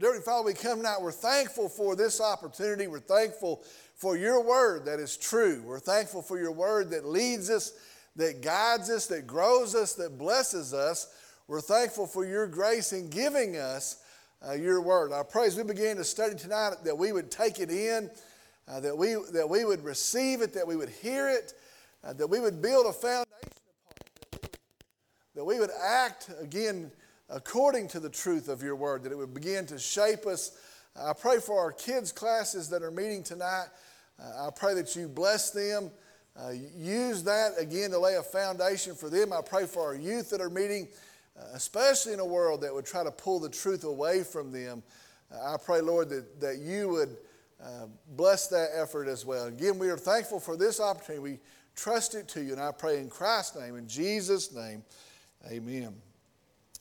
Dear Father, we come now. We're thankful for this opportunity. We're thankful for your word that is true. We're thankful for your word that leads us, that guides us, that grows us, that blesses us. We're thankful for your grace in giving us uh, your word. I pray as we begin to study tonight that we would take it in, uh, that, we, that we would receive it, that we would hear it, uh, that we would build a foundation upon it, that we would, that we would act again according to the truth of your word, that it would begin to shape us. I pray for our kids' classes that are meeting tonight. Uh, I pray that you bless them. Uh, use that again to lay a foundation for them. I pray for our youth that are meeting, uh, especially in a world that would try to pull the truth away from them. Uh, I pray, Lord, that, that you would uh, bless that effort as well. Again, we are thankful for this opportunity. We trust it to you, and I pray in Christ's name, in Jesus' name, amen.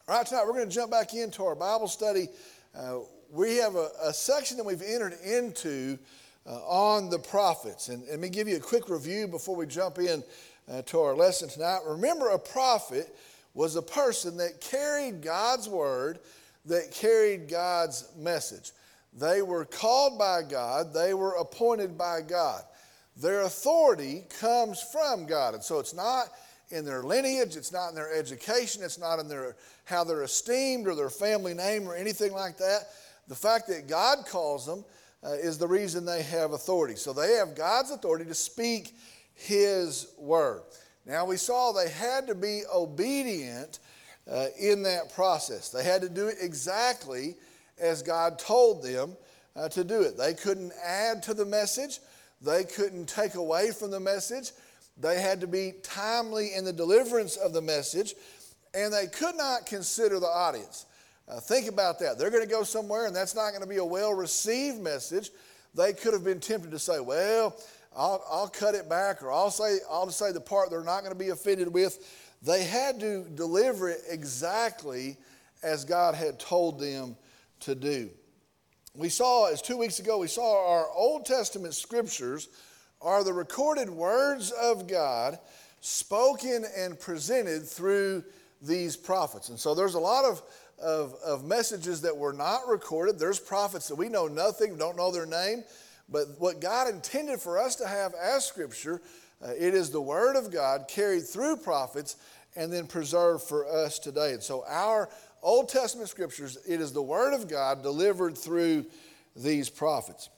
All right, tonight we're going to jump back into our Bible study. Uh, we have a, a, section that we've entered into uh, on the prophets. And, and, let me give you a quick review before we jump in uh, to our lesson tonight. Remember, a prophet was a person that carried God's word, that carried God's message. They were called by God, they were appointed by God. Their authority comes from God. And so it's not in their lineage, it's not in their education, it's not in their how they're esteemed or their family name or anything like that. The fact that God calls them uh, is the reason they have authority. So they have God's authority to speak His word. Now we saw they had to be obedient uh, in that process. They had to do it exactly as God told them uh, to do it. They couldn't add to the message, they couldn't take away from the message. They had to be timely in the deliverance of the message, and they could not consider the audience. Uh, think about that. They're going to go somewhere, and that's not going to be a well received message. They could have been tempted to say, Well, I'll, I'll cut it back, or I'll say, I'll say the part they're not going to be offended with. They had to deliver it exactly as God had told them to do. We saw, as two weeks ago, we saw our Old Testament scriptures are the recorded words of God spoken and presented through these prophets. And so there's a lot of, of, of, messages that were not recorded. There's prophets that we know nothing, don't know their name. But what God intended for us to have as Scripture, uh, it is the Word of God carried through prophets and then preserved for us today. And so our Old Testament Scriptures, it is the Word of God delivered through these prophets.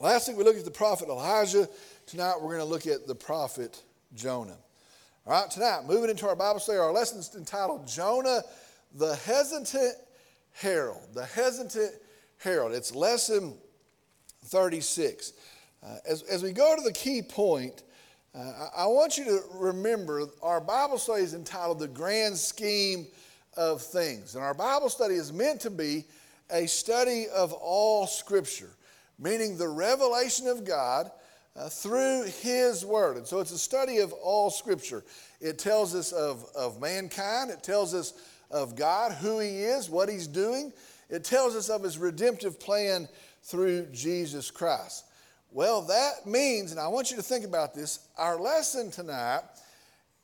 Last week we looked at the prophet Elijah. Tonight we're going to look at the prophet Jonah. All right, tonight, moving into our Bible study, our lesson is entitled Jonah, the Hesitant Herald. The Hesitant Herald. It's lesson 36. Uh, as, as we go to the key point, uh, I, I want you to remember our Bible study is entitled The Grand Scheme of Things. And our Bible study is meant to be a study of all Scripture meaning the revelation of God uh, through His Word. And so it's a study of all Scripture. It tells us of, of mankind, it tells us of God, who He is, what He's doing, it tells us of His redemptive plan through Jesus Christ. Well, that means, and I want you to think about this, our lesson tonight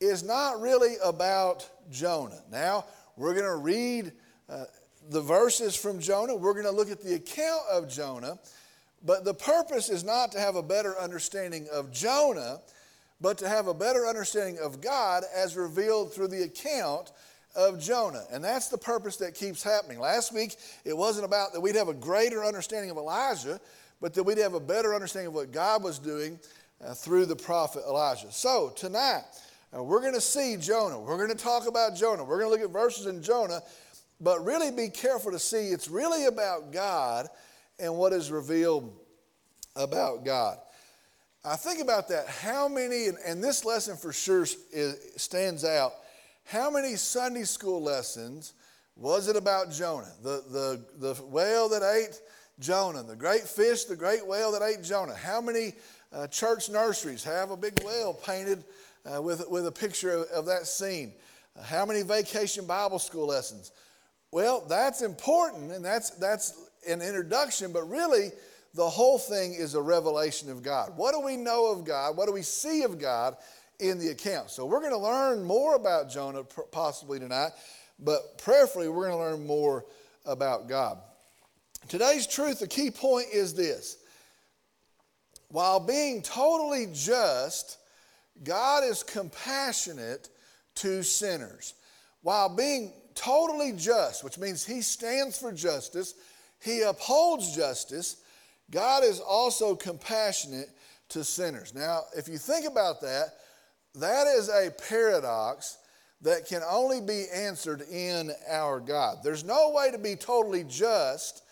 is not really about Jonah. Now, we're going to read uh, the verses from Jonah, we're going to look at the account of Jonah. But the purpose is not to have a better understanding of Jonah, but to have a better understanding of God as revealed through the account of Jonah. And that's the purpose that keeps happening. Last week, it wasn't about that we'd have a greater understanding of Elijah, but that we'd have a better understanding of what God was doing uh, through the prophet Elijah. So tonight, uh, we're going to see Jonah. We're going to talk about Jonah. We're going to look at verses in Jonah, but really be careful to see it's really about God and what is revealed about God. I think about that. How many, and, this lesson for sure is, stands out, how many Sunday school lessons was it about Jonah? The, the, the whale that ate Jonah, the great fish, the great whale that ate Jonah. How many uh, church nurseries have a big whale painted uh, with, with a picture of, of that scene? Uh, how many vacation Bible school lessons? Well, that's important, and that's, that's an introduction, but really the whole thing is a revelation of God. What do we know of God? What do we see of God in the account? So we're going to learn more about Jonah possibly tonight, but prayerfully we're going to learn more about God. Today's truth, the key point is this. While being totally just, God is compassionate to sinners. While being totally just, which means He stands for justice, He upholds justice, God is also compassionate to sinners. Now, if you think about that, that is a paradox that can only be answered in our God. There's no way to be totally just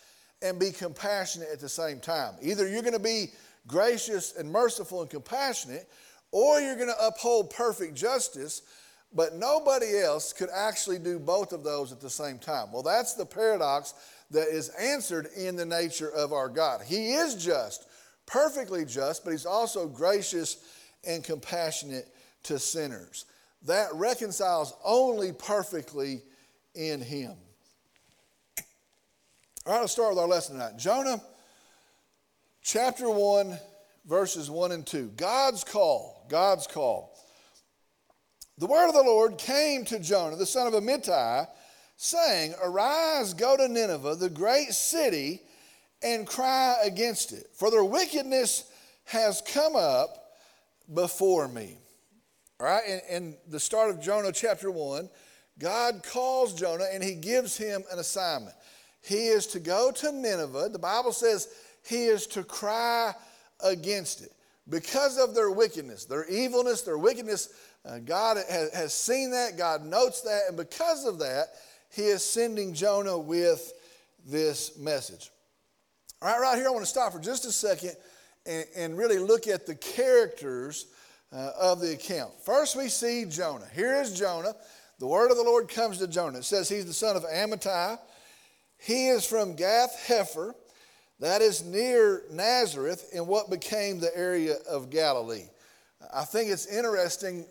and be compassionate at the same time. Either you're going to be gracious and merciful and compassionate, or you're going to uphold perfect justice, but nobody else could actually do both of those at the same time. Well, that's the paradox that is answered in the nature of our God. He is just, perfectly just, but He's also gracious and compassionate to sinners. That reconciles only perfectly in Him. All right, let's start with our lesson tonight. Jonah chapter 1, verses 1 and 2. God's call. God's call. The word of the Lord came to Jonah, the son of Amittai, saying, Arise, go to Nineveh, the great city, and cry against it, for their wickedness has come up before me. All right, in, in the start of Jonah chapter 1, God calls Jonah and he gives him an assignment. He is to go to Nineveh. The Bible says he is to cry against it because of their wickedness, their evilness, their wickedness. Uh, God has, has seen that, God notes that, and because of that, he is sending Jonah with this message. All right, right here, I want to stop for just a second and, and really look at the characters uh, of the account. First, we see Jonah. Here is Jonah. The word of the Lord comes to Jonah. It says he's the son of Amittai. He is from Gath Hepher, that is near Nazareth in what became the area of Galilee. I think it's interesting.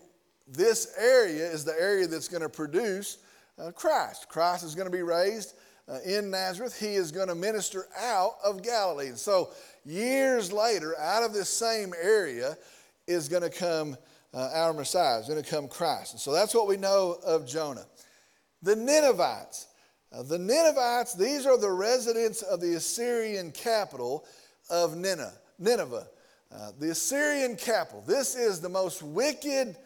This area is the area that's going to produce uh, Christ. Christ is going to be raised uh, in Nazareth. He is going to minister out of Galilee. And so, years later, out of this same area is going to come uh, our Messiah, is going to come Christ. And so, that's what we know of Jonah. The Ninevites. Uh, the Ninevites, these are the residents of the Assyrian capital of Nineveh. Nineveh. Uh, the Assyrian capital. This is the most wicked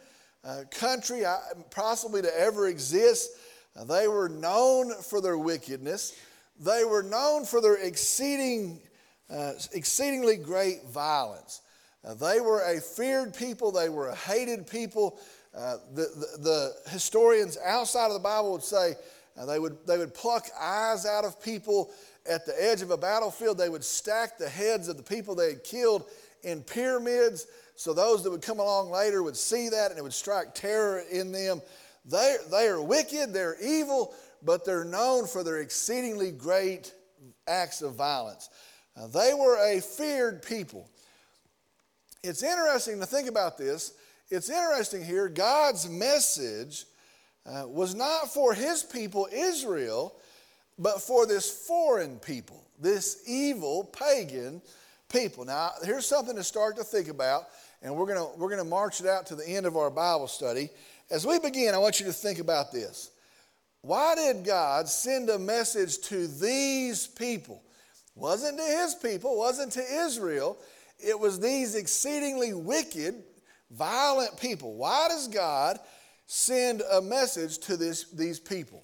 uh, country uh, possibly to ever exist. Uh, they were known for their wickedness. They were known for their exceeding, uh, exceedingly great violence. they were a feared people. They were a hated people. The, the, the historians outside of the Bible would say uh, they, would, they would pluck eyes out of people at the edge of a battlefield. They would stack the heads of the people they had killed in pyramids so those that would come along later would see that and it would strike terror in them. They, they are wicked, they're evil, but they're known for their exceedingly great acts of violence. Uh, they were a feared people. It's interesting to think about this. It's interesting here, God's message uh, was not for his people, Israel, but for this foreign people, this evil pagan people. Now, here's something to start to think about, and we're going we're going to march it out to the end of our Bible study. As we begin, I want you to think about this. Why did God send a message to these people? Wasn't to his people, wasn't to Israel. It was these exceedingly wicked, violent people. Why does God send a message to this, these people.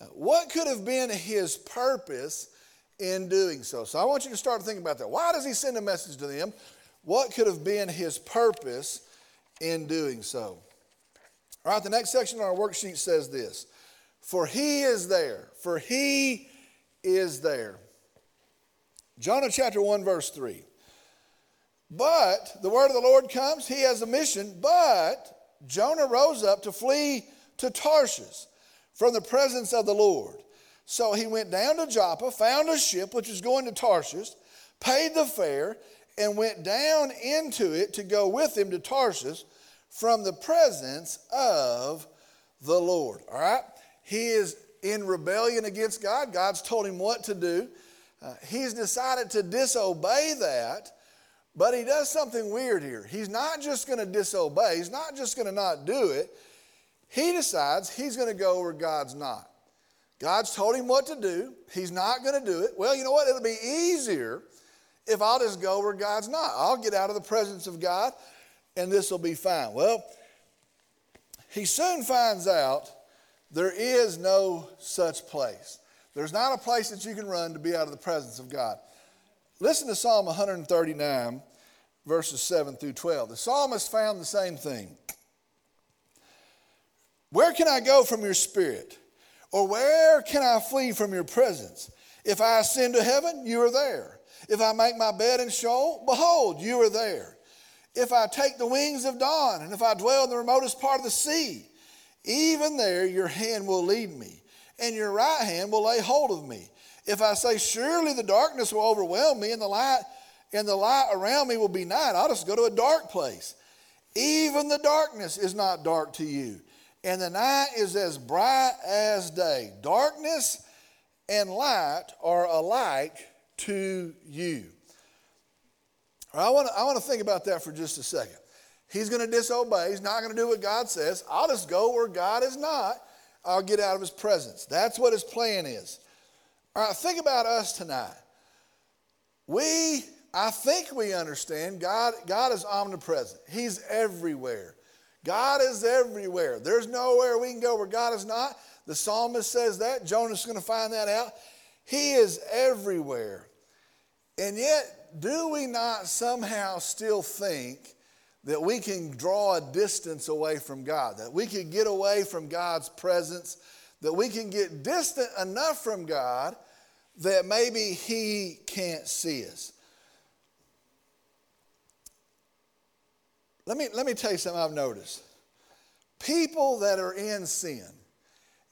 Uh, what could have been his purpose in doing so? So I want you to start thinking about that. Why does he send a message to them? What could have been his purpose in doing so? All right, the next section on our worksheet says this For he is there, for he is there. Jonah chapter 1, verse 3. But the word of the Lord comes, he has a mission, but Jonah rose up to flee to Tarshish from the presence of the Lord. So he went down to Joppa, found a ship which was going to Tarshish, paid the fare, and went down into it to go with him to Tarshish from the presence of the Lord. All right? He is in rebellion against God. God's told him what to do. Uh, he's decided to disobey that but he does something weird here. He's not just going to disobey, he's not just going to not do it. He decides he's going to go where God's not. God's told him what to do. He's not going to do it. Well, you know what? It'll be easier if I'll just go where God's not. I'll get out of the presence of God and this will be fine. Well, he soon finds out there is no such place. There's not a place that you can run to be out of the presence of God. Listen to Psalm 139, verses 7 through 12. The psalmist found the same thing. Where can I go from your spirit? Or where can I flee from your presence? If I ascend to heaven, you are there. If I make my bed in Sheol, behold, you are there. If I take the wings of dawn, and if I dwell in the remotest part of the sea, even there your hand will lead me, and your right hand will lay hold of me. If I say, Surely the darkness will overwhelm me, and the light and the light around me will be night, I'll just go to a dark place. Even the darkness is not dark to you and the night is as bright as day. Darkness and light are alike to you. I want to, I want to think about that for just a second. He's going to disobey. He's not going to do what God says. I'll just go where God is not. I'll get out of his presence. That's what his plan is. All right, think about us tonight. We, I think we understand God, God is omnipresent. He's everywhere. God is everywhere. There's nowhere we can go where God is not. The psalmist says that. Jonah's going to find that out. He is everywhere. And yet, do we not somehow still think that we can draw a distance away from God, that we can get away from God's presence, that we can get distant enough from God that maybe He can't see us? Let me, let me tell you something I've noticed. People that are in sin,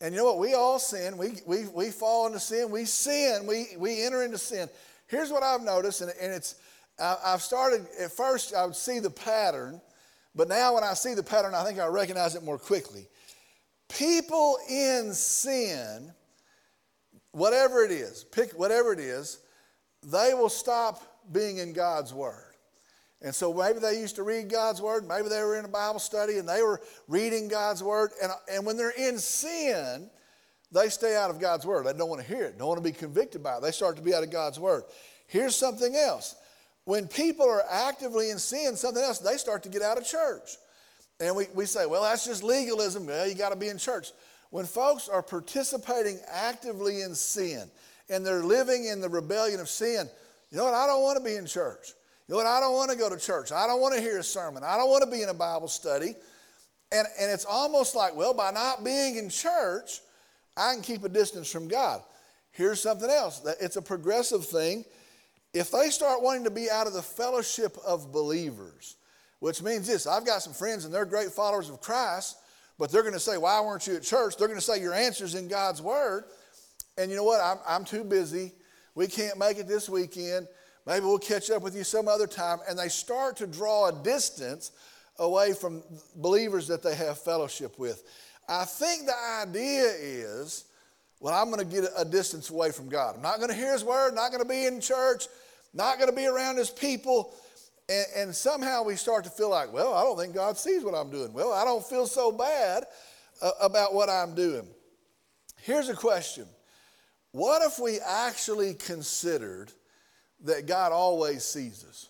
and you know what? We all sin. We, we, we fall into sin. We sin. We, we enter into sin. Here's what I've noticed, and, and it's, I, I've started, at first, I would see the pattern, but now when I see the pattern, I think I recognize it more quickly. People in sin, whatever it is, pick whatever it is, they will stop being in God's Word. And so maybe they used to read God's word, maybe they were in a Bible study and they were reading God's word. And, and when they're in sin, they stay out of God's word. They don't want to hear it, don't want to be convicted by it. They start to be out of God's word. Here's something else. When people are actively in sin, something else, they start to get out of church. And we, we say, well, that's just legalism. Well, you got to be in church. When folks are participating actively in sin and they're living in the rebellion of sin, you know what? I don't want to be in church. You know what? I don't want to go to church. I don't want to hear a sermon. I don't want to be in a Bible study. And, and it's almost like, well, by not being in church, I can keep a distance from God. Here's something else it's a progressive thing. If they start wanting to be out of the fellowship of believers, which means this I've got some friends and they're great followers of Christ, but they're going to say, Why weren't you at church? They're going to say, Your answer's in God's Word. And you know what? I'm, I'm too busy. We can't make it this weekend. Maybe we'll catch up with you some other time. And they start to draw a distance away from believers that they have fellowship with. I think the idea is, well, I'm going to get a distance away from God. I'm not going to hear His word, not going to be in church, not going to be around His people. And, and, somehow we start to feel like, well, I don't think God sees what I'm doing. Well, I don't feel so bad uh, about what I'm doing. Here's a question What if we actually considered that God always sees us.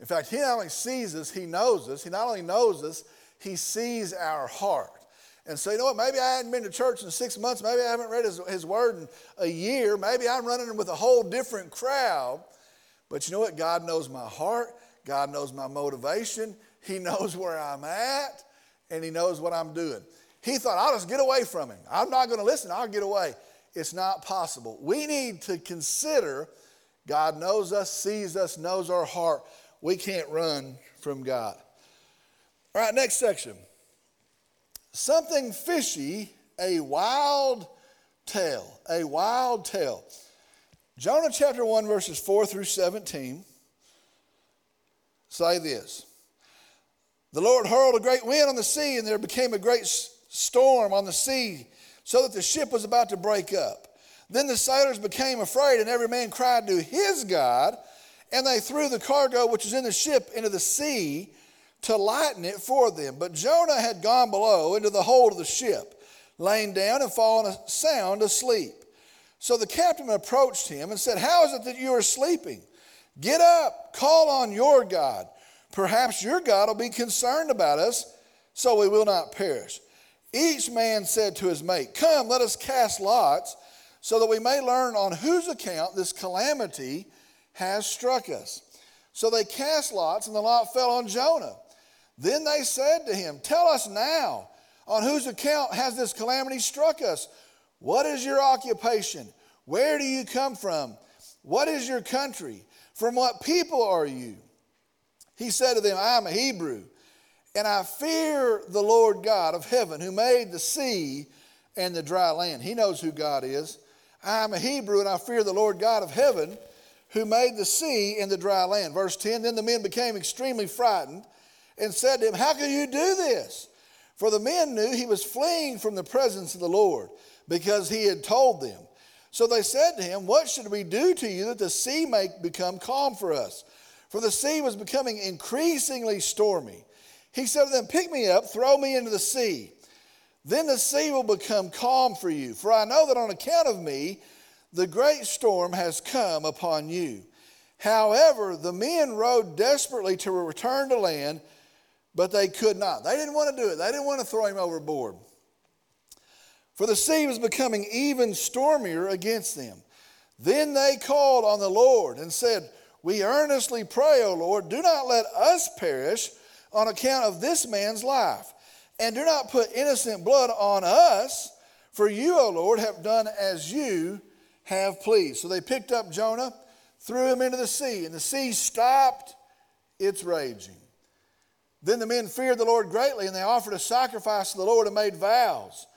In fact, He not only sees us, He knows us. He not only knows us, He sees our heart. And so, you know what? Maybe I hadn't been to church in six months. Maybe I haven't read His, his Word in a year. Maybe I'm running with a whole different crowd. But you know what? God knows my heart. God knows my motivation. He knows where I'm at, and He knows what I'm doing. He thought, I'll just get away from Him. I'm not going to listen. I'll get away. It's not possible. We need to consider God knows us, sees us, knows our heart. We can't run from God. All right, next section. Something fishy, a wild tale. A wild tale. Jonah chapter 1, verses 4 through 17 say this The Lord hurled a great wind on the sea, and there became a great storm on the sea, so that the ship was about to break up. Then the sailors became afraid, and every man cried to his God, and they threw the cargo which was in the ship into the sea to lighten it for them. But Jonah had gone below into the hold of the ship, lain down and fallen sound asleep. So the captain approached him and said, How is it that you are sleeping? Get up, call on your God. Perhaps your God will be concerned about us, so we will not perish. Each man said to his mate, Come, let us cast lots, so that we may learn on whose account this calamity has struck us. So they cast lots, and the lot fell on Jonah. Then they said to him, Tell us now, on whose account has this calamity struck us? What is your occupation? Where do you come from? What is your country? From what people are you? He said to them, I am a Hebrew, and I fear the Lord God of heaven, who made the sea and the dry land. He knows who God is. I am a Hebrew, and I fear the Lord God of heaven, who made the sea and the dry land. Verse 10 Then the men became extremely frightened and said to him, How can you do this? For the men knew he was fleeing from the presence of the Lord because he had told them. So they said to him, What should we do to you that the sea may become calm for us? For the sea was becoming increasingly stormy. He said to them, Pick me up, throw me into the sea. Then the sea will become calm for you. For I know that on account of me, the great storm has come upon you. However, the men rowed desperately to return to land but they could not. They didn't want to do it, they didn't want to throw him overboard. For the sea was becoming even stormier against them. Then they called on the Lord and said, We earnestly pray, O Lord, do not let us perish on account of this man's life, and do not put innocent blood on us, for you, O Lord, have done as you have pleased. So they picked up Jonah, threw him into the sea, and the sea stopped its raging. Then the men feared the Lord greatly, and they offered a sacrifice to the Lord and made vows.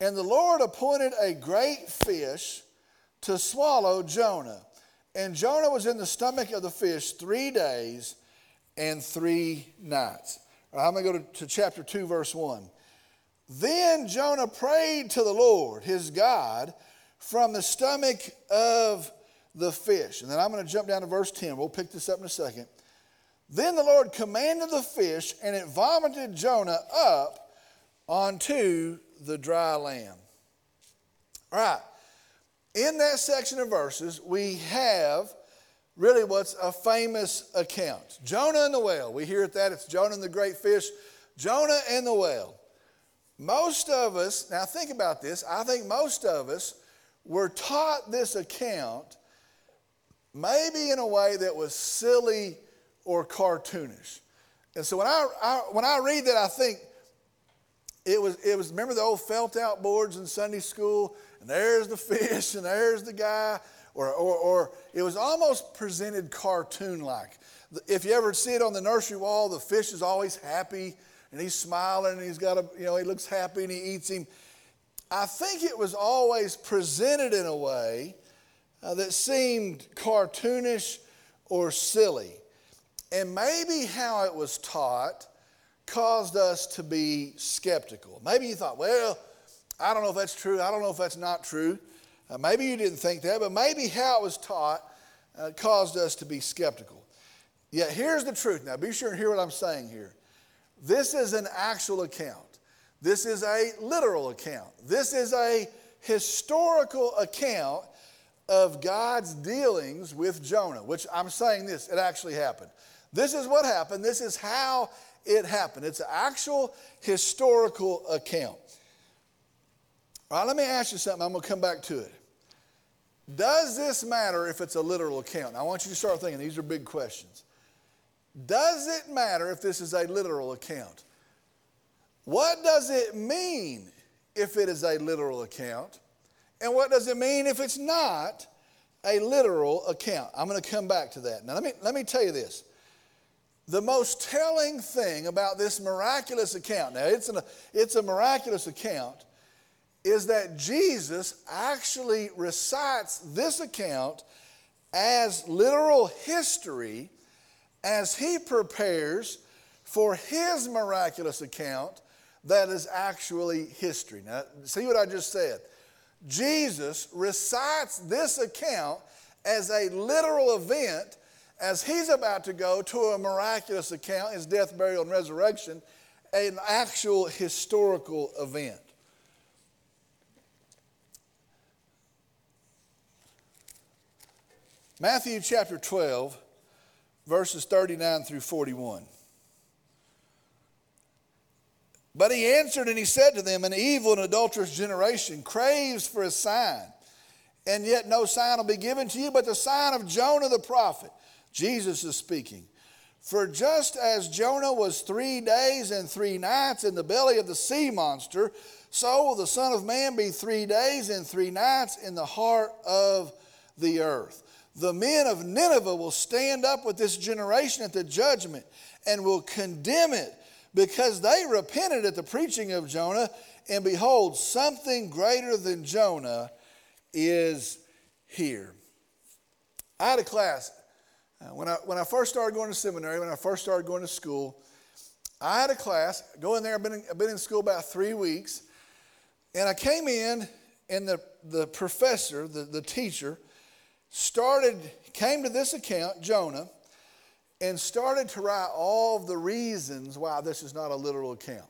And the Lord appointed a great fish to swallow Jonah. And Jonah was in the stomach of the fish three days and three nights. Right, I'm going to go to, to chapter 2, verse 1. Then Jonah prayed to the Lord, his God, from the stomach of the fish. And then I'm going to jump down to verse 10. We'll pick this up in a second. Then the Lord commanded the fish, and it vomited Jonah up onto the dry land. All right. In that section of verses, we have really what's a famous account Jonah and the whale. We hear it that it's Jonah and the great fish, Jonah and the whale. Most of us, now think about this, I think most of us were taught this account maybe in a way that was silly or cartoonish. And so when I, I, when I read that, I think it was, it was, remember the old felt out boards in Sunday school? And there's the fish, and there's the guy. Or, or, or it was almost presented cartoon like. If you ever see it on the nursery wall, the fish is always happy and he's smiling and he's got a, you know, he looks happy and he eats him. I think it was always presented in a way uh, that seemed cartoonish or silly. And maybe how it was taught caused us to be skeptical. Maybe you thought, well, I don't know if that's true. I don't know if that's not true. Uh, maybe you didn't think that, but maybe how it was taught uh, caused us to be skeptical. Yet here's the truth. Now, be sure and hear what I'm saying here. This is an actual account. This is a literal account. This is a historical account of God's dealings with Jonah, which I'm saying this, it actually happened. This is what happened. This is how it happened. It's an actual historical account. All right, let me ask you something. I'm going to come back to it. Does this matter if it's a literal account? I want you to start thinking. These are big questions. Does it matter if this is a literal account? What does it mean if it is a literal account? And what does it mean if it's not a literal account? I'm going to come back to that. Now, let me, let me tell you this. The most telling thing about this miraculous account, now it's, an, it's a miraculous account, is that Jesus actually recites this account as literal history as he prepares for his miraculous account that is actually history. Now, see what I just said? Jesus recites this account as a literal event as he's about to go to a miraculous account, his death, burial, and resurrection, an actual historical event. Matthew chapter 12, verses 39 through 41. But he answered and he said to them, An evil and adulterous generation craves for a sign, and yet no sign will be given to you but the sign of Jonah the prophet. Jesus is speaking. For just as Jonah was three days and three nights in the belly of the sea monster, so will the Son of Man be three days and three nights in the heart of the earth. The men of Nineveh will stand up with this generation at the judgment and will condemn it because they repented at the preaching of Jonah, and behold, something greater than Jonah is here. I had a class. Uh, when, I, when I first started going to seminary, when I first started going to school, I had a class. Go in there, I've been in, I've been in school about three weeks. And I came in, and the, the professor, the, the teacher, started, came to this account, Jonah, and started to write all the reasons why this is not a literal account.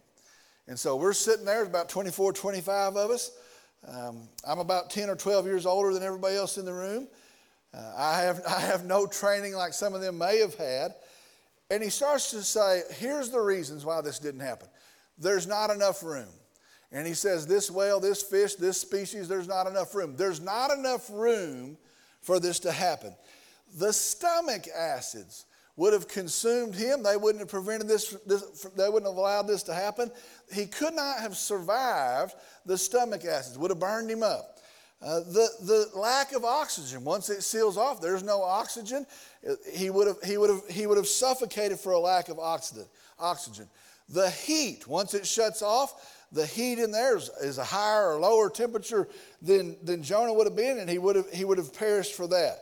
And so we're sitting there, about 24, 25 of us. Um, I'm about 10 or 12 years older than everybody else in the room. Uh, I, have, I have no training like some of them may have had. And he starts to say, here's the reasons why this didn't happen. There's not enough room. And he says, this whale, this fish, this species, there's not enough room. There's not enough room for this to happen. The stomach acids would have consumed him. They wouldn't have prevented this, this, they wouldn't have allowed this to happen. He could not have survived the stomach acids, would have burned him up. Uh, the, the lack of oxygen, once it seals off, there's no oxygen. He would have, he would have, he would have suffocated for a lack of oxygen. oxygen. The heat, once it shuts off, the heat in there is, is a higher or lower temperature than, than Jonah would have been, and he would have, he would have perished for that.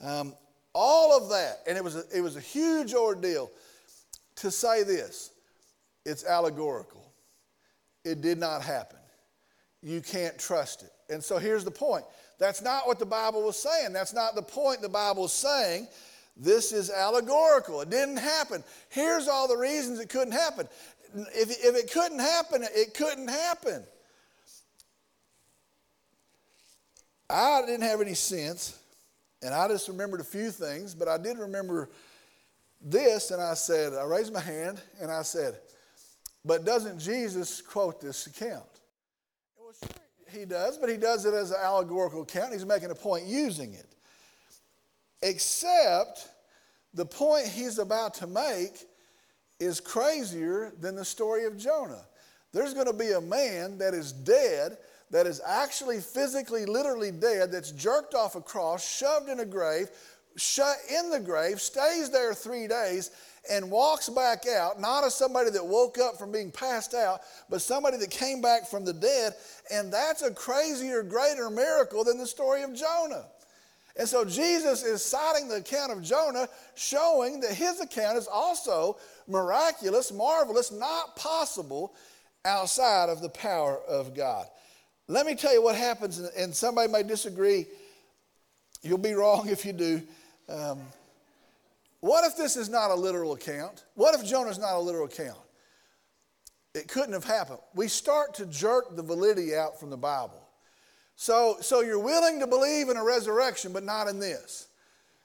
Um, all of that, and it was, a, it was a huge ordeal to say this it's allegorical. It did not happen. You can't trust it. And so here's the point that's not what the Bible was saying. That's not the point the Bible is saying. This is allegorical. It didn't happen. Here's all the reasons it couldn't happen. If, if it couldn't happen, it couldn't happen. I didn't have any sense, and I just remembered a few things, but I did remember this, and I said, I raised my hand and I said, but doesn't Jesus quote this account? Well, sure, he does, but he does it as an allegorical account. He's making a point using it. Except the point he's about to make is crazier than the story of Jonah. There's going to be a man that is dead, that is actually physically, literally dead, that's jerked off a cross, shoved in a grave, shut in the grave, stays there three days, and walks back out, not as somebody that woke up from being passed out, but somebody that came back from the dead. And that's a crazier, greater miracle than the story of Jonah. And so Jesus is citing the account of Jonah, showing that his account is also miraculous, marvelous, not possible outside of the power of God. Let me tell you what happens, and somebody may disagree. You'll be wrong if you do. Um, what if this is not a literal account? What if Jonah's not a literal account? It couldn't have happened. We start to jerk the validity out from the Bible. So, so you're willing to believe in a resurrection, but not in this.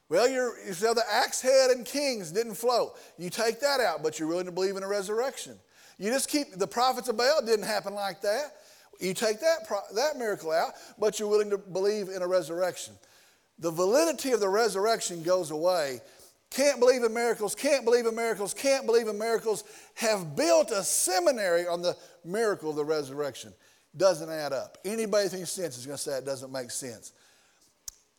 Well, you say the axe head and kings didn't float. You take that out, but you're willing to believe in a resurrection. You just keep the prophets of Baal didn't happen like that. You take that, that miracle out, but you're willing to believe in a resurrection. The validity of the resurrection goes away. Can't believe in miracles, can't believe in miracles, can't believe in miracles, have built a seminary on the miracle of the resurrection doesn't add up. Anybody who thinks sense is going to say it doesn't make sense.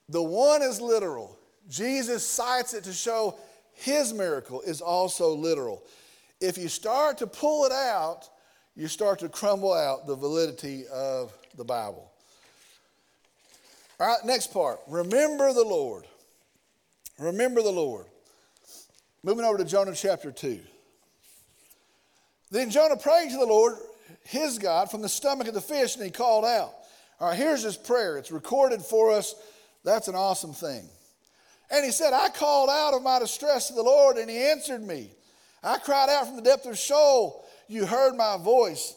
The one is literal. Jesus cites it to show his miracle is also literal. If you start to pull it out, you start to crumble out the validity of the Bible. All right, next part. Remember the Lord. Remember the Lord. Moving over to Jonah chapter 2. Then Jonah prayed to the Lord, his God from the stomach of the fish, and he called out. All right, here's his prayer. It's recorded for us. That's an awesome thing. And he said, I called out of my distress to the Lord, and he answered me. I cried out from the depth of Sheol. You heard my voice.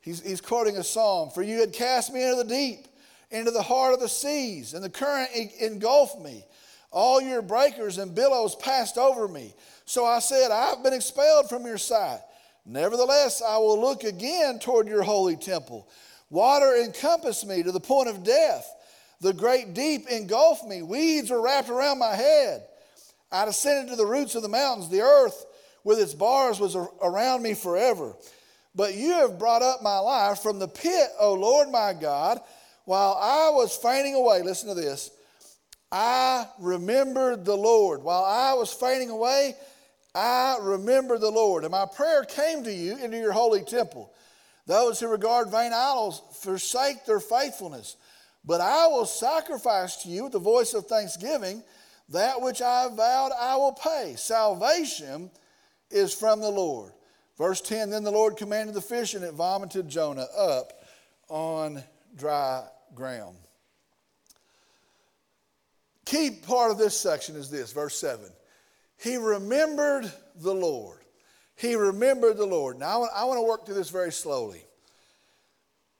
He's, he's quoting a psalm. For you had cast me into the deep, into the heart of the seas, and the current engulfed me. All your breakers and billows passed over me. So I said, I've been expelled from your sight. Nevertheless, I will look again toward your holy temple. Water encompassed me to the point of death. The great deep engulfed me. Weeds were wrapped around my head. I descended to the roots of the mountains. The earth with its bars was around me forever. But you have brought up my life from the pit, O Lord my God, while I was fainting away. Listen to this. I remembered the Lord. While I was fainting away, I remember the Lord. And my prayer came to you into your holy temple. Those who regard vain idols forsake their faithfulness. But I will sacrifice to you with the voice of thanksgiving that which I vowed I will pay. Salvation is from the Lord. Verse 10 Then the Lord commanded the fish, and it vomited Jonah up on dry ground. Key part of this section is this, verse 7. He remembered the Lord. He remembered the Lord. Now, I want to work through this very slowly.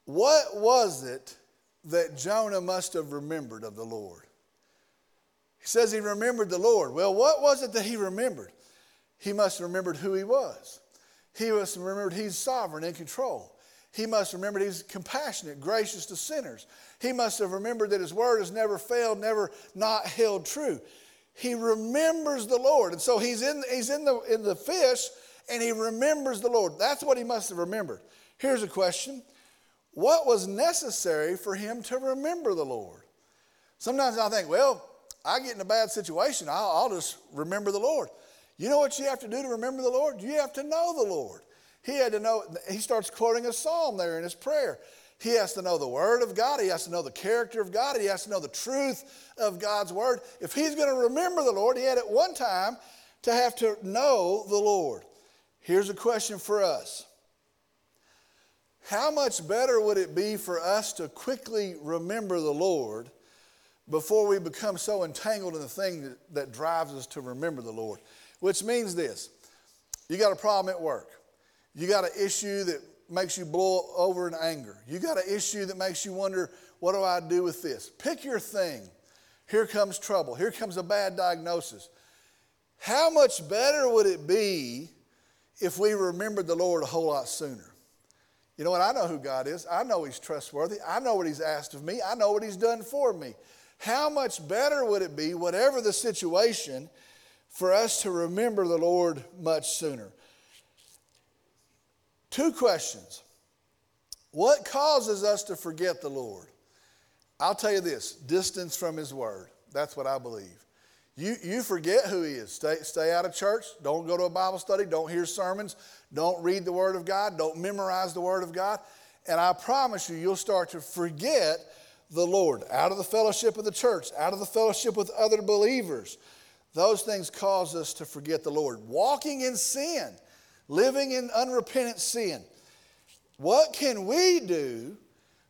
What was it that Jonah must have remembered of the Lord? He says he remembered the Lord. Well, what was it that he remembered? He must have remembered who he was. He must have remembered he's sovereign in control. He must have remembered he's compassionate, gracious to sinners. He must have remembered that his word has never failed, never not held true. He remembers the Lord. And so he's in, he's in, the, in the fish and he remembers the Lord. That's what he must have remembered. Here's a question What was necessary for him to remember the Lord? Sometimes I think, well, I get in a bad situation, I'll, I'll just remember the Lord. You know what you have to do to remember the Lord? You have to know the Lord. He had to know, he starts quoting a psalm there in his prayer. He has to know the Word of God. He has to know the character of God. He has to know the truth of God's Word. If he's going to remember the Lord, he had at one time to have to know the Lord. Here's a question for us How much better would it be for us to quickly remember the Lord before we become so entangled in the thing that, that drives us to remember the Lord? Which means this you got a problem at work, you got an issue that makes you blow over in anger, you got an issue that makes you wonder, what do I do with this? Pick your thing. Here comes trouble, here comes a bad diagnosis. How much better would it be if we remembered the Lord a whole lot sooner? You know what? I know who God is. I know He's trustworthy. I know what He's asked of me. I know what He's done for me. How much better would it be, whatever the situation, for us to remember the Lord much sooner. Two questions. What causes us to forget the Lord? I'll tell you this distance from His Word. That's what I believe. You, you forget who He is. Stay, stay out of church. Don't go to a Bible study. Don't hear sermons. Don't read the Word of God. Don't memorize the Word of God. And I promise you, you'll start to forget the Lord out of the fellowship of the church, out of the fellowship with other believers. Those things cause us to forget the Lord. Walking in sin, living in unrepentant sin. What can we do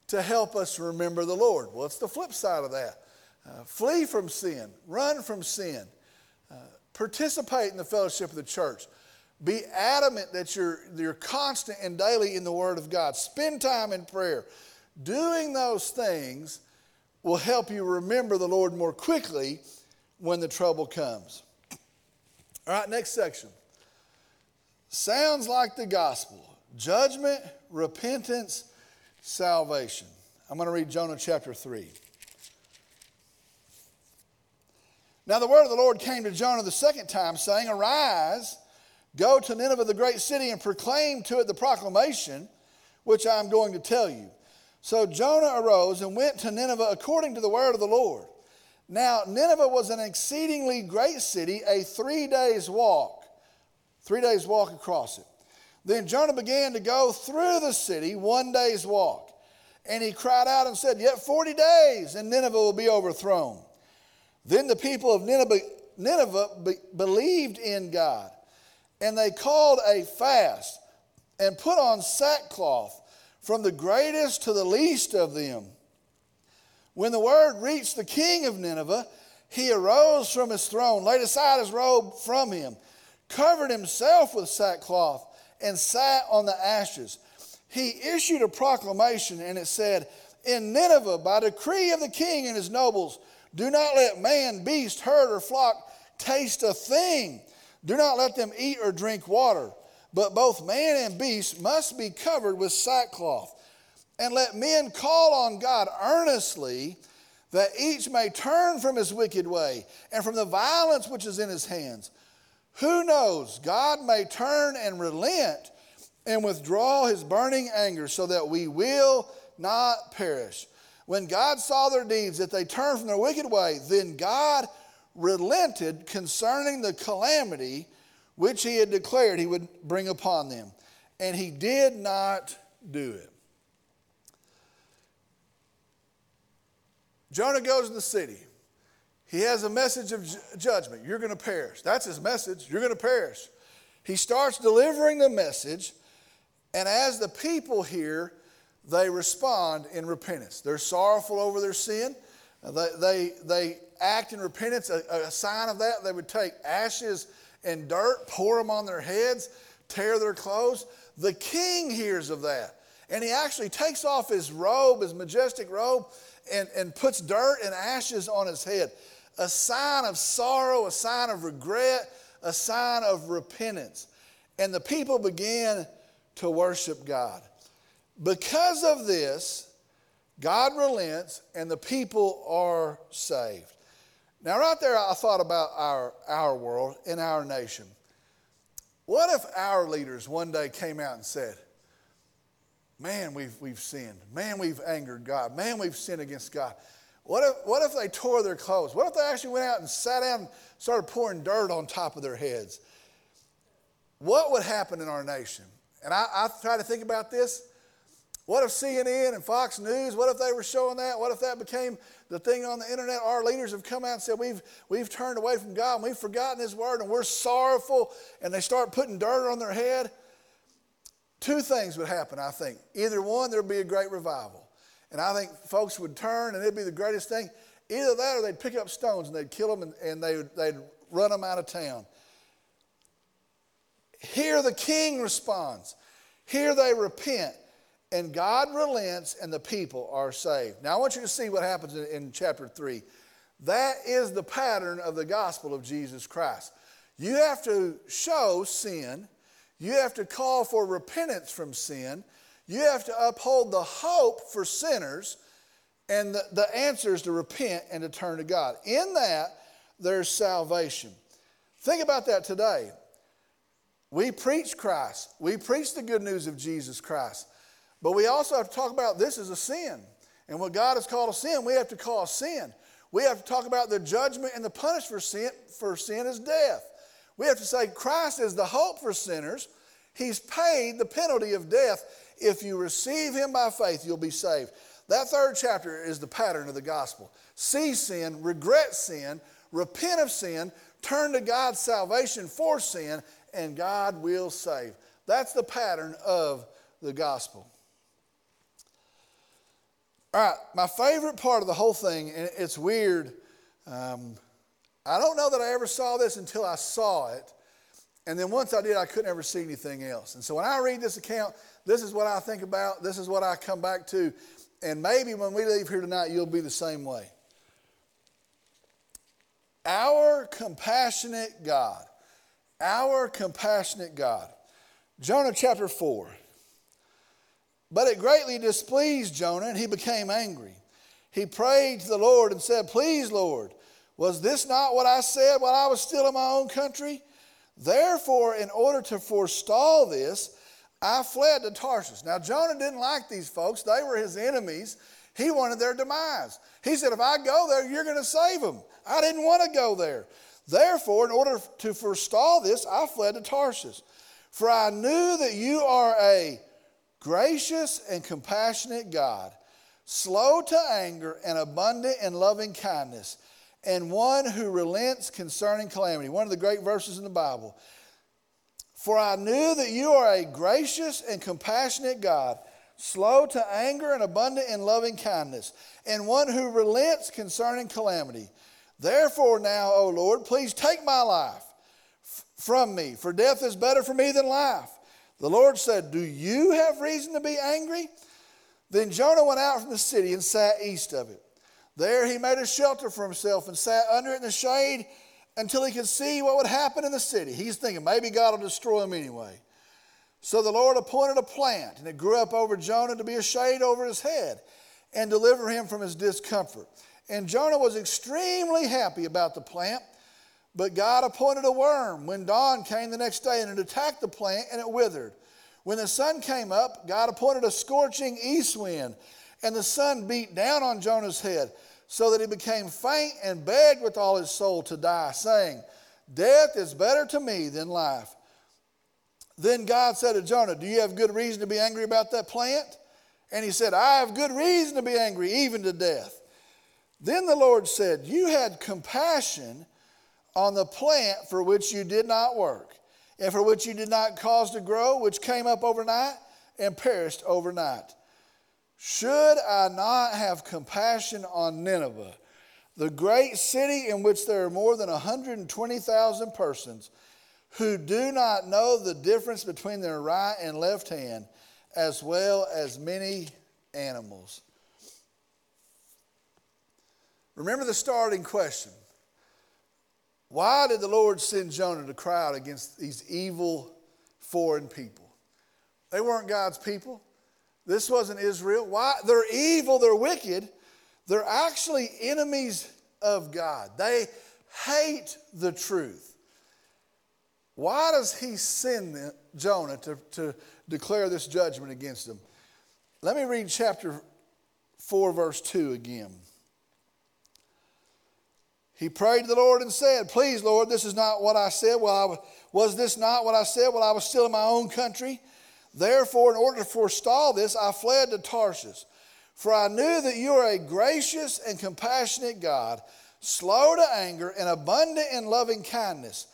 to help us remember the Lord? Well, it's the flip side of that. Uh, flee from sin, run from sin, uh, participate in the fellowship of the church. Be adamant that you're, you're constant and daily in the Word of God. Spend time in prayer. Doing those things will help you remember the Lord more quickly when the trouble comes. All right, next section. Sounds like the gospel judgment, repentance, salvation. I'm going to read Jonah chapter 3. Now the word of the Lord came to Jonah the second time, saying, Arise, go to Nineveh, the great city, and proclaim to it the proclamation which I am going to tell you. So Jonah arose and went to Nineveh according to the word of the Lord. Now, Nineveh was an exceedingly great city, a three days walk, three days walk across it. Then Jonah began to go through the city one day's walk. And he cried out and said, Yet 40 days, and Nineveh will be overthrown. Then the people of Nineveh, Nineveh be, believed in God, and they called a fast and put on sackcloth from the greatest to the least of them. When the word reached the king of Nineveh, he arose from his throne, laid aside his robe from him, covered himself with sackcloth, and sat on the ashes. He issued a proclamation, and it said, In Nineveh, by decree of the king and his nobles, Do not let man, beast, herd, or flock taste a thing. Do not let them eat or drink water. But both man and beast must be covered with sackcloth. And let men call on God earnestly that each may turn from his wicked way and from the violence which is in his hands. Who knows? God may turn and relent and withdraw his burning anger so that we will not perish. When God saw their deeds, that they turned from their wicked way, then God relented concerning the calamity which he had declared he would bring upon them. And he did not do it. Jonah goes to the city. He has a message of judgment. You're going to perish. That's his message. You're going to perish. He starts delivering the message, and as the people hear, they respond in repentance. They're sorrowful over their sin. They, they, they act in repentance. A, a sign of that, they would take ashes and dirt, pour them on their heads, tear their clothes. The king hears of that. And he actually takes off his robe, his majestic robe, and, and puts dirt and ashes on his head. A sign of sorrow, a sign of regret, a sign of repentance. And the people began to worship God. Because of this, God relents and the people are saved. Now, right there, I thought about our, our world and our nation. What if our leaders one day came out and said, Man, we've, we've sinned. Man, we've angered God. Man, we've sinned against God. What if, what if they tore their clothes? What if they actually went out and sat down and started pouring dirt on top of their heads? What would happen in our nation? And I, I try to think about this. What if CNN and Fox News, what if they were showing that? What if that became the thing on the internet? Our leaders have come out and said, we've, we've turned away from God and we've forgotten His word and we're sorrowful, and they start putting dirt on their head. Two things would happen, I think. Either one, there'd be a great revival. And I think folks would turn and it'd be the greatest thing. Either that or they'd pick up stones and they'd kill them and, and they, they'd run them out of town. Here the king responds. Here they repent. And God relents and the people are saved. Now I want you to see what happens in, in chapter 3. That is the pattern of the gospel of Jesus Christ. You have to show sin you have to call for repentance from sin. You have to uphold the hope for sinners. And the, the answer is to repent and to turn to God. In that, there's salvation. Think about that today. We preach Christ, we preach the good news of Jesus Christ. But we also have to talk about this is a sin. And what God has called a sin, we have to call a sin. We have to talk about the judgment and the punishment for sin, for sin is death. We have to say Christ is the hope for sinners. He's paid the penalty of death. If you receive him by faith, you'll be saved. That third chapter is the pattern of the gospel. See sin, regret sin, repent of sin, turn to God's salvation for sin, and God will save. That's the pattern of the gospel. All right, my favorite part of the whole thing, and it's weird. Um, I don't know that I ever saw this until I saw it. And then once I did, I couldn't ever see anything else. And so when I read this account, this is what I think about, this is what I come back to. And maybe when we leave here tonight, you'll be the same way. Our compassionate God, our compassionate God. Jonah chapter 4. But it greatly displeased Jonah, and he became angry. He prayed to the Lord and said, Please, Lord, was this not what I said while I was still in my own country? Therefore, in order to forestall this, I fled to Tarshish. Now, Jonah didn't like these folks, they were his enemies. He wanted their demise. He said, If I go there, you're going to save them. I didn't want to go there. Therefore, in order to forestall this, I fled to Tarshish. For I knew that you are a gracious and compassionate God, slow to anger and abundant in loving kindness and one who relents concerning calamity. One of the great verses in the Bible. For I knew that you are a gracious and compassionate God, slow to anger and abundant in loving kindness, and one who relents concerning calamity. Therefore, now, O Lord, please take my life from me, for death is better for me than life. The Lord said, Do you have reason to be angry? Then Jonah went out from the city and sat east of it. There he made a shelter for himself and sat under it in the shade until he could see what would happen in the city. He's thinking maybe God will destroy him anyway. So the Lord appointed a plant, and it grew up over Jonah to be a shade over his head and deliver him from his discomfort. And Jonah was extremely happy about the plant, but God appointed a worm when dawn came the next day, and it attacked the plant, and it withered. When the sun came up, God appointed a scorching east wind, and the sun beat down on Jonah's head, so that he became faint and begged with all his soul to die, saying, Death is better to me than life. Then God said to Jonah, Do you have good reason to be angry about that plant? And he said, I have good reason to be angry, even to death. Then the Lord said, You had compassion on the plant for which you did not work, and for which you did not cause to grow, which came up overnight and perished overnight. Should I not have compassion on Nineveh, the great city in which there are more than 120,000 persons? who do not know the difference between their right and left hand, as well as many animals. Remember the starting question. Why did the Lord send Jonah to cry out against these evil foreign people? They weren't God's people. This wasn't Israel. Why? They're evil, they're wicked. They're actually enemies of God. They hate the truth. Why does he send Jonah to, to declare this judgment against them? Let me read chapter 4, verse 2 again. He prayed to the Lord and said, Please, Lord, this is not what I said. Well, I, was this not what I said while I was still in my own country? Therefore, in order to forestall this, I fled to Tarshish. For I knew that you are a gracious and compassionate God, slow to anger and abundant in loving kindness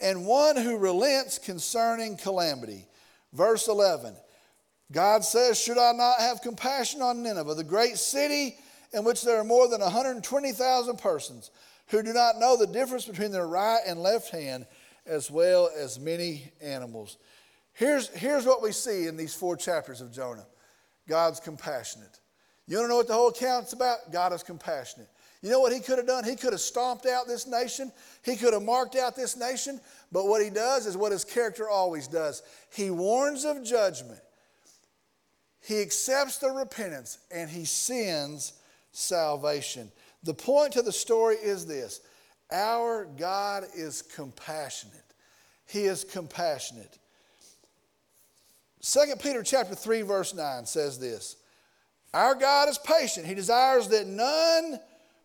and one who relents concerning calamity. Verse 11 God says, Should I not have compassion on Nineveh, the great city in which there are more than 120,000 persons who do not know the difference between their right and left hand, as well as many animals? Here's, here's what we see in these four chapters of Jonah God's compassionate. You to know what the whole account's about? God is compassionate. You know what he could have done? He could have stomped out this nation. He could have marked out this nation. But what he does is what his character always does he warns of judgment, he accepts the repentance, and he sends salvation. The point to the story is this our God is compassionate. He is compassionate. 2 Peter chapter 3 verse 9 says this. Our God is patient. He desires that none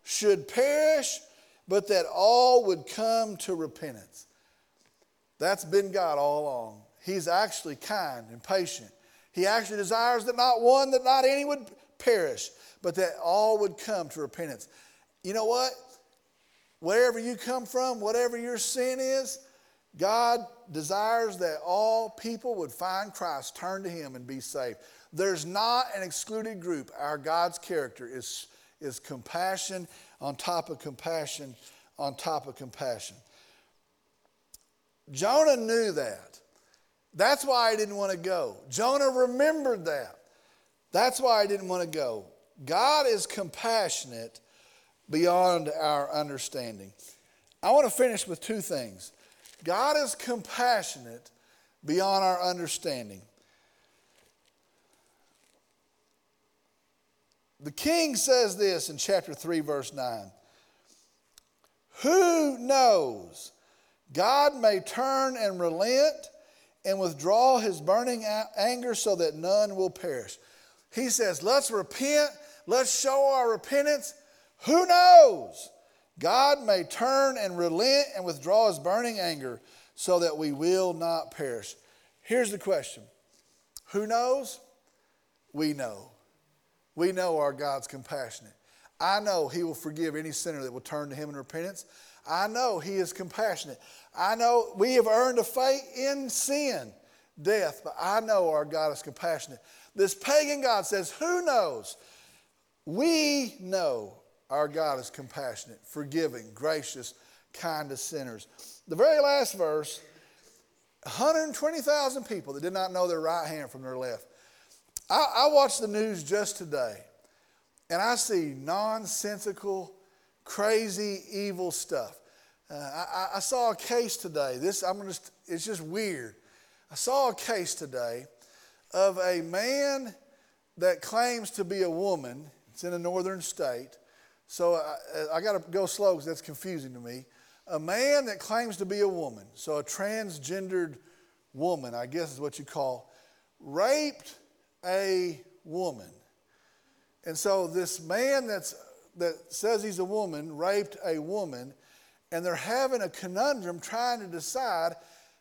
should perish, but that all would come to repentance. That's been God all along. He's actually kind and patient. He actually desires that not one, that not any would perish, but that all would come to repentance. You know what? Wherever you come from, whatever your sin is, God desires that all people would find Christ, turn to Him, and be saved. There's not an excluded group. Our God's character is is compassion on top of compassion on top of compassion. Jonah knew that. That's why he didn't want to go. Jonah remembered that. That's why he didn't want to go. God is compassionate beyond our understanding. I want to finish with two things. God is compassionate beyond our understanding. The king says this in chapter 3, verse 9 Who knows? God may turn and relent and withdraw his burning anger so that none will perish. He says, Let's repent, let's show our repentance. Who knows? God may turn and relent and withdraw his burning anger so that we will not perish. Here's the question Who knows? We know. We know our God's compassionate. I know He will forgive any sinner that will turn to Him in repentance. I know He is compassionate. I know we have earned a fate in sin, death, but I know our God is compassionate. This pagan God says, Who knows? We know our God is compassionate, forgiving, gracious, kind to sinners. The very last verse 120,000 people that did not know their right hand from their left. I, I watched the news just today, and I see nonsensical, crazy, evil stuff. Uh, I, I, saw a case today. This I'm gonna. It's just weird. I saw a case today of a man that claims to be a woman. It's in a northern state. So uh, uh, I, I got to go slow because that's confusing to me. A man that claims to be a woman, so a transgendered woman, I guess is what you call, raped a woman. And so this man that's, that says he's a woman raped a woman, and they're having a conundrum trying to decide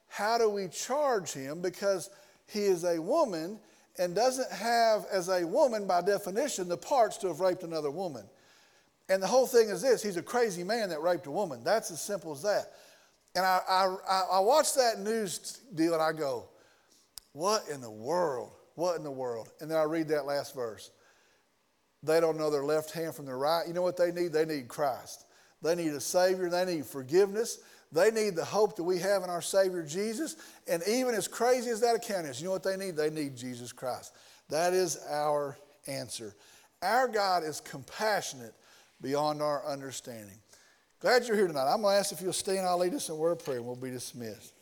how do we charge him because he is a woman and doesn't have, as a woman by definition, the parts to have raped another woman. And the whole thing is this he's a crazy man that raped a woman. That's as simple as that. And I, I, I watch that news deal and I go, what in the world? What in the world? And then I read that last verse. They don't know their left hand from their right. You know what they need? They need Christ. They need a Savior. They need forgiveness. They need the hope that we have in our Savior Jesus. And even as crazy as that account is, you know what they need? They need Jesus Christ. That is our answer. Our God is compassionate beyond our understanding. Glad you're here tonight. I'm going to ask if you'll stay and I'll lead us in word of prayer and we'll be dismissed.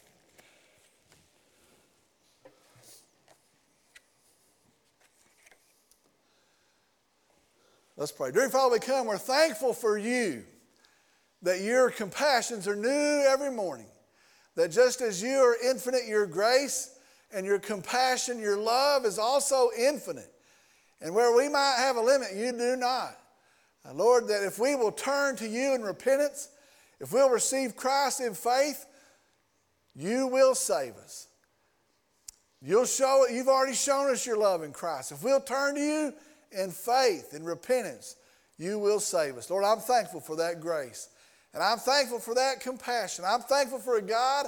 Let's pray. Dear Father, we come. We're thankful for you that your compassions are new every morning. That just as you are infinite, your grace and your compassion, your love is also infinite. And where we might have a limit, you do not. Lord, that if we will turn to you in repentance, if we'll receive Christ in faith, you will save us. You'll show. You've already shown us your love in Christ. If we'll turn to you in faith and repentance, you will save us. Lord, I'm thankful for that grace. And I'm thankful for that compassion. I'm thankful for a God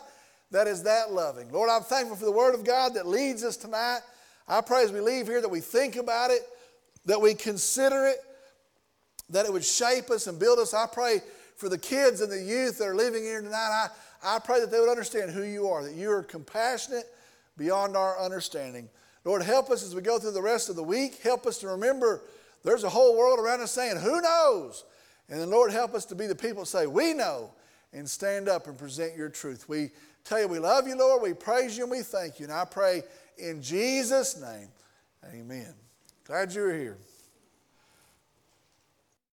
that is that loving. Lord, I'm thankful for the Word of God that leads us tonight. I pray as we leave here that we think about it, that we consider it, that it would shape us and build us. I pray for the kids and the youth that are living here tonight. I, I pray that they would understand who you are, that you are compassionate beyond our understanding. Lord, help us as we go through the rest of the week. Help us to remember there's a whole world around us saying, Who knows? And then, Lord, help us to be the people that say, We know, and stand up and present your truth. We tell you we love you, Lord. We praise you and we thank you. And I pray in Jesus' name, amen. Glad you're here.